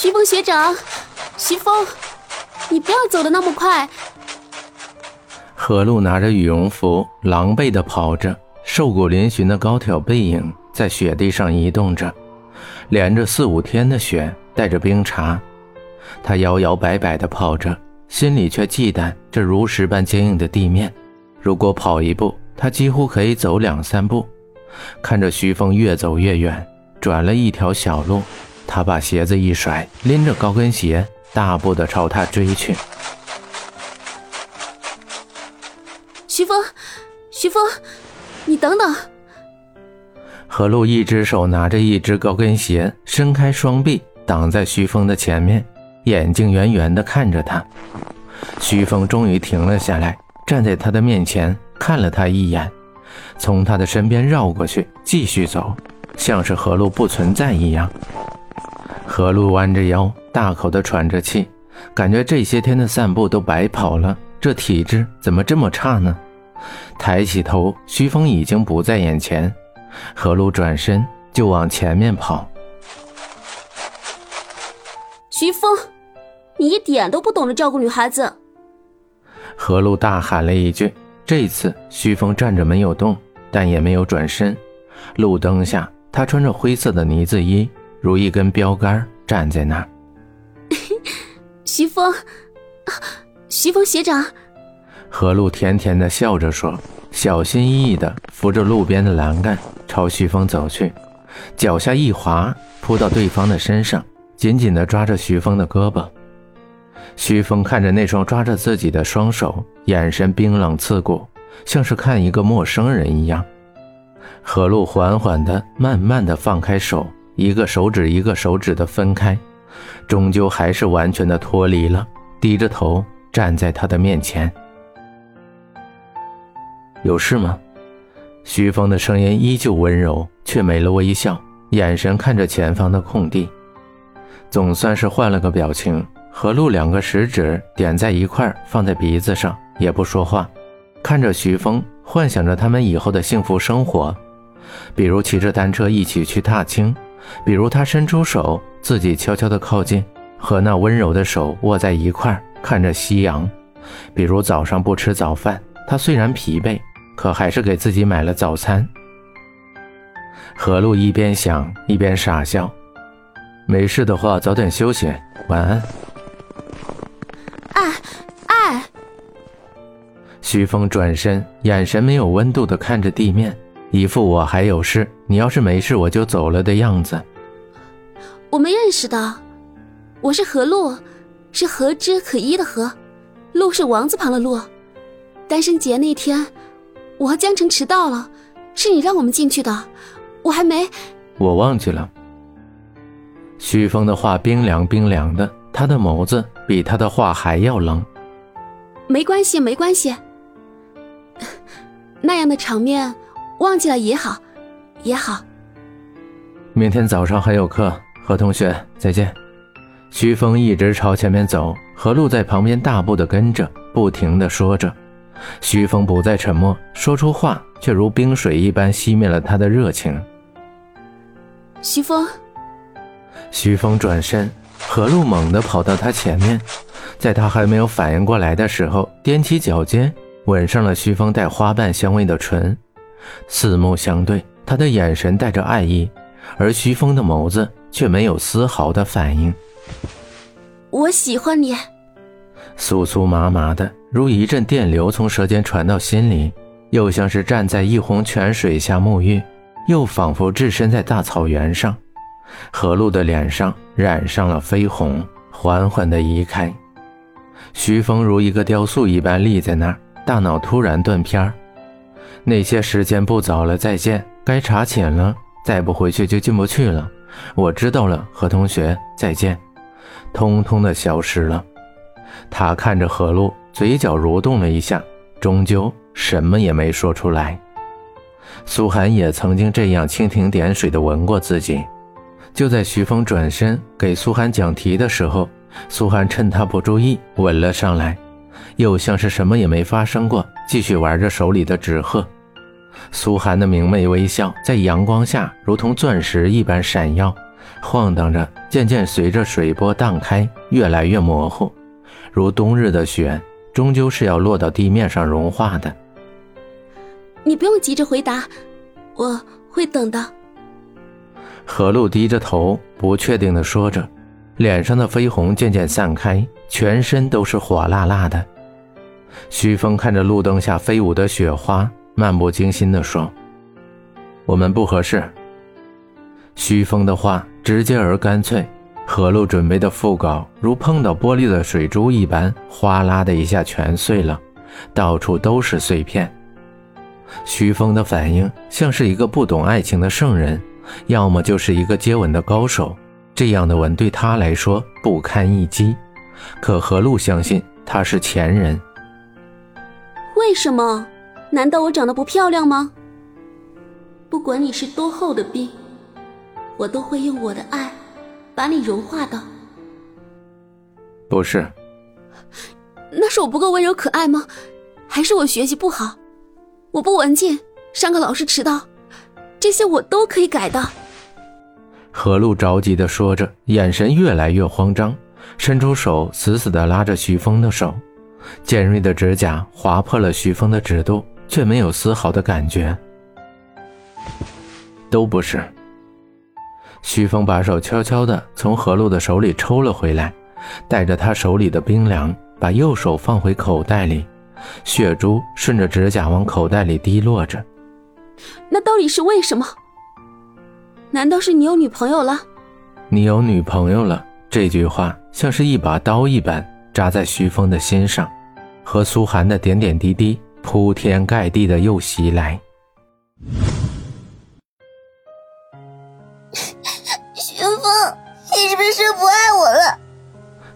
徐峰学长，徐峰，你不要走的那么快。何露拿着羽绒服，狼狈地跑着，瘦骨嶙峋的高挑背影在雪地上移动着，连着四五天的雪，带着冰碴，他摇摇摆摆地跑着，心里却忌惮这如石般坚硬的地面。如果跑一步，他几乎可以走两三步。看着徐峰越走越远，转了一条小路，他把鞋子一甩，拎着高跟鞋，大步的朝他追去。徐峰，徐峰，你等等！何露一只手拿着一只高跟鞋，伸开双臂挡在徐峰的前面，眼睛圆圆的看着他。徐峰终于停了下来，站在他的面前，看了他一眼。从他的身边绕过去，继续走，像是何露不存在一样。何露弯着腰，大口的喘着气，感觉这些天的散步都白跑了。这体质怎么这么差呢？抬起头，徐峰已经不在眼前。何露转身就往前面跑。徐峰，你一点都不懂得照顾女孩子。何露大喊了一句。这次，徐峰站着没有动，但也没有转身。路灯下，他穿着灰色的呢子衣，如一根标杆站在那儿。徐峰，徐峰学长。何露甜甜的笑着说，小心翼翼的扶着路边的栏杆朝徐峰走去，脚下一滑，扑到对方的身上，紧紧的抓着徐峰的胳膊。徐峰看着那双抓着自己的双手，眼神冰冷刺骨，像是看一个陌生人一样。何露缓缓的、慢慢的放开手，一个手指一个手指的分开，终究还是完全的脱离了，低着头站在他的面前。有事吗？徐峰的声音依旧温柔，却没了微笑，眼神看着前方的空地，总算是换了个表情。何露两个食指点在一块，放在鼻子上，也不说话，看着徐峰，幻想着他们以后的幸福生活，比如骑着单车一起去踏青，比如他伸出手，自己悄悄地靠近，和那温柔的手握在一块儿，看着夕阳，比如早上不吃早饭，他虽然疲惫，可还是给自己买了早餐。何露一边想一边傻笑，没事的话早点休息，晚安。徐峰转身，眼神没有温度的看着地面，一副我还有事，你要是没事我就走了的样子。我们认识的，我是何露，是何之可依的何，露是王字旁的露。单身节那天，我和江城迟到了，是你让我们进去的，我还没……我忘记了。徐峰的话冰凉冰凉的，他的眸子比他的话还要冷。没关系，没关系。那样的场面，忘记了也好，也好。明天早上还有课，何同学再见。徐峰一直朝前面走，何露在旁边大步的跟着，不停的说着。徐峰不再沉默，说出话却如冰水一般熄灭了他的热情。徐峰，徐峰转身，何露猛地跑到他前面，在他还没有反应过来的时候，踮起脚尖。吻上了徐峰带花瓣香味的唇，四目相对，他的眼神带着爱意，而徐峰的眸子却没有丝毫的反应。我喜欢你，酥酥麻麻的，如一阵电流从舌尖传到心里，又像是站在一泓泉水下沐浴，又仿佛置身在大草原上。何露的脸上染上了绯红，缓缓地移开。徐峰如一个雕塑一般立在那儿。大脑突然断片儿，那些时间不早了，再见，该查寝了，再不回去就进不去了。我知道了，何同学，再见，通通的消失了。他看着何璐，嘴角蠕动了一下，终究什么也没说出来。苏寒也曾经这样蜻蜓点水的闻过自己。就在徐峰转身给苏寒讲题的时候，苏寒趁他不注意吻了上来。又像是什么也没发生过，继续玩着手里的纸鹤。苏寒的明媚微笑在阳光下如同钻石一般闪耀，晃荡着，渐渐随着水波荡开，越来越模糊，如冬日的雪，终究是要落到地面上融化的。你不用急着回答，我会等的。何露低着头，不确定的说着，脸上的绯红渐渐散开，全身都是火辣辣的。徐峰看着路灯下飞舞的雪花，漫不经心地说：“我们不合适。”徐峰的话直接而干脆，何露准备的副稿如碰到玻璃的水珠一般，哗啦的一下全碎了，到处都是碎片。徐峰的反应像是一个不懂爱情的圣人，要么就是一个接吻的高手，这样的吻对他来说不堪一击。可何露相信他是前人。为什么？难道我长得不漂亮吗？不管你是多厚的冰，我都会用我的爱把你融化的。不是。那是我不够温柔可爱吗？还是我学习不好？我不文静，上课老是迟到，这些我都可以改的。何露着急的说着，眼神越来越慌张，伸出手死死的拉着徐峰的手。尖锐的指甲划破了徐峰的指肚，却没有丝毫的感觉。都不是。徐峰把手悄悄地从何露的手里抽了回来，带着他手里的冰凉，把右手放回口袋里，血珠顺着指甲往口袋里滴落着。那到底是为什么？难道是你有女朋友了？你有女朋友了？这句话像是一把刀一般扎在徐峰的心上。和苏寒的点点滴滴铺天盖地的又袭来。徐峰，你是不是不爱我了？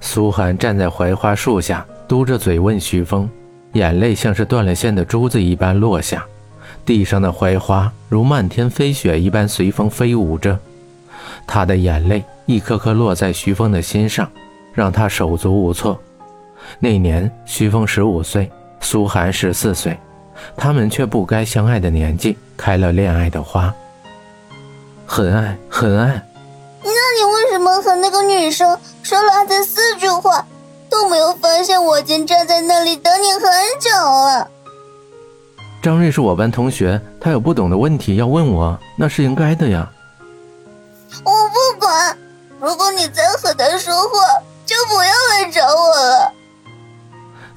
苏寒站在槐花树下，嘟着嘴问徐峰，眼泪像是断了线的珠子一般落下，地上的槐花如漫天飞雪一般随风飞舞着，他的眼泪一颗颗落在徐峰的心上，让他手足无措。那年，徐峰十五岁，苏寒十四岁，他们却不该相爱的年纪，开了恋爱的花。很爱，很爱。那你为什么和那个女生说了才四句话，都没有发现我已经站在那里等你很久了？张瑞是我班同学，他有不懂的问题要问我，那是应该的呀。我不管，如果你再和他说话，就不要来找我了。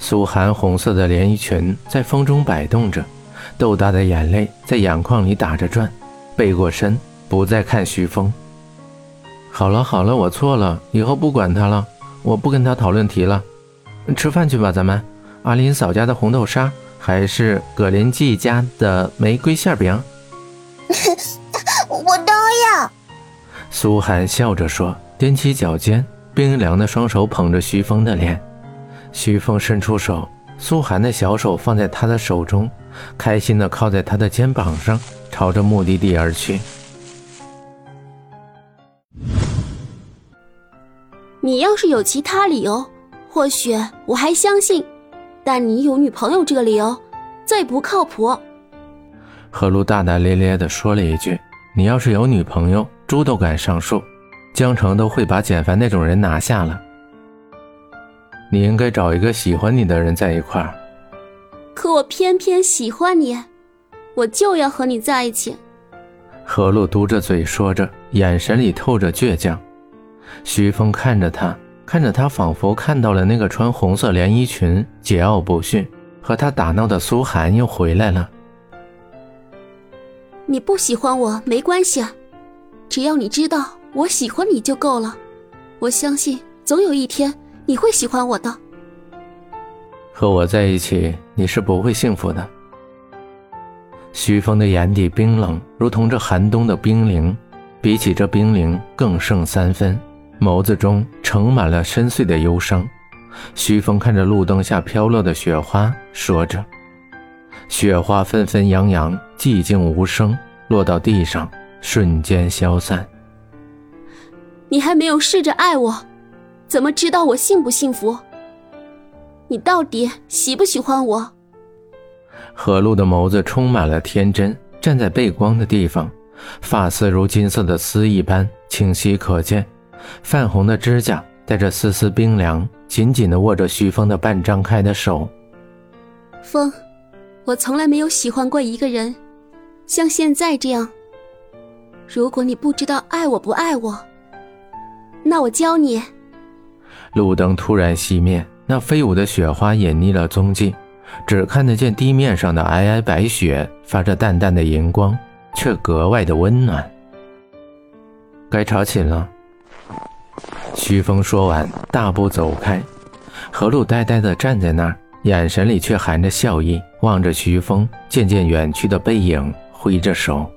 苏寒红色的连衣裙在风中摆动着，豆大的眼泪在眼眶里打着转，背过身不再看徐峰。好了好了，我错了，以后不管他了，我不跟他讨论题了，吃饭去吧，咱们。阿林嫂家的红豆沙，还是葛林记家的玫瑰馅饼？我都要。苏寒笑着说，踮起脚尖，冰凉的双手捧着徐峰的脸。徐凤伸出手，苏寒的小手放在他的手中，开心的靠在他的肩膀上，朝着目的地而去。你要是有其他理由，或许我还相信，但你有女朋友这个理由，最不靠谱。何露大大咧咧的说了一句：“你要是有女朋友，猪都敢上树，江城都会把简凡那种人拿下了。”你应该找一个喜欢你的人在一块儿，可我偏偏喜欢你，我就要和你在一起。何露嘟着嘴说着，眼神里透着倔强。徐峰看着他，看着他，仿佛看到了那个穿红色连衣裙、桀骜不驯和他打闹的苏寒又回来了。你不喜欢我没关系，只要你知道我喜欢你就够了。我相信总有一天。你会喜欢我的。和我在一起，你是不会幸福的。徐峰的眼底冰冷，如同这寒冬的冰凌，比起这冰凌更胜三分。眸子中盛满了深邃的忧伤。徐峰看着路灯下飘落的雪花，说着：“雪花纷纷扬扬，寂静无声，落到地上，瞬间消散。”你还没有试着爱我。怎么知道我幸不幸福？你到底喜不喜欢我？何露的眸子充满了天真，站在背光的地方，发丝如金色的丝一般清晰可见，泛红的指甲带着丝丝冰凉，紧紧地握着徐峰的半张开的手。风，我从来没有喜欢过一个人，像现在这样。如果你不知道爱我不爱我，那我教你。路灯突然熄灭，那飞舞的雪花隐匿了踪迹，只看得见地面上的皑皑白雪发着淡淡的银光，却格外的温暖。该吵寝了。徐峰说完，大步走开。何璐呆呆地站在那儿，眼神里却含着笑意，望着徐峰渐渐远去的背影，挥着手。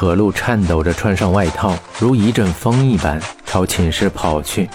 何露颤抖着穿上外套，如一阵风一般朝寝室跑去。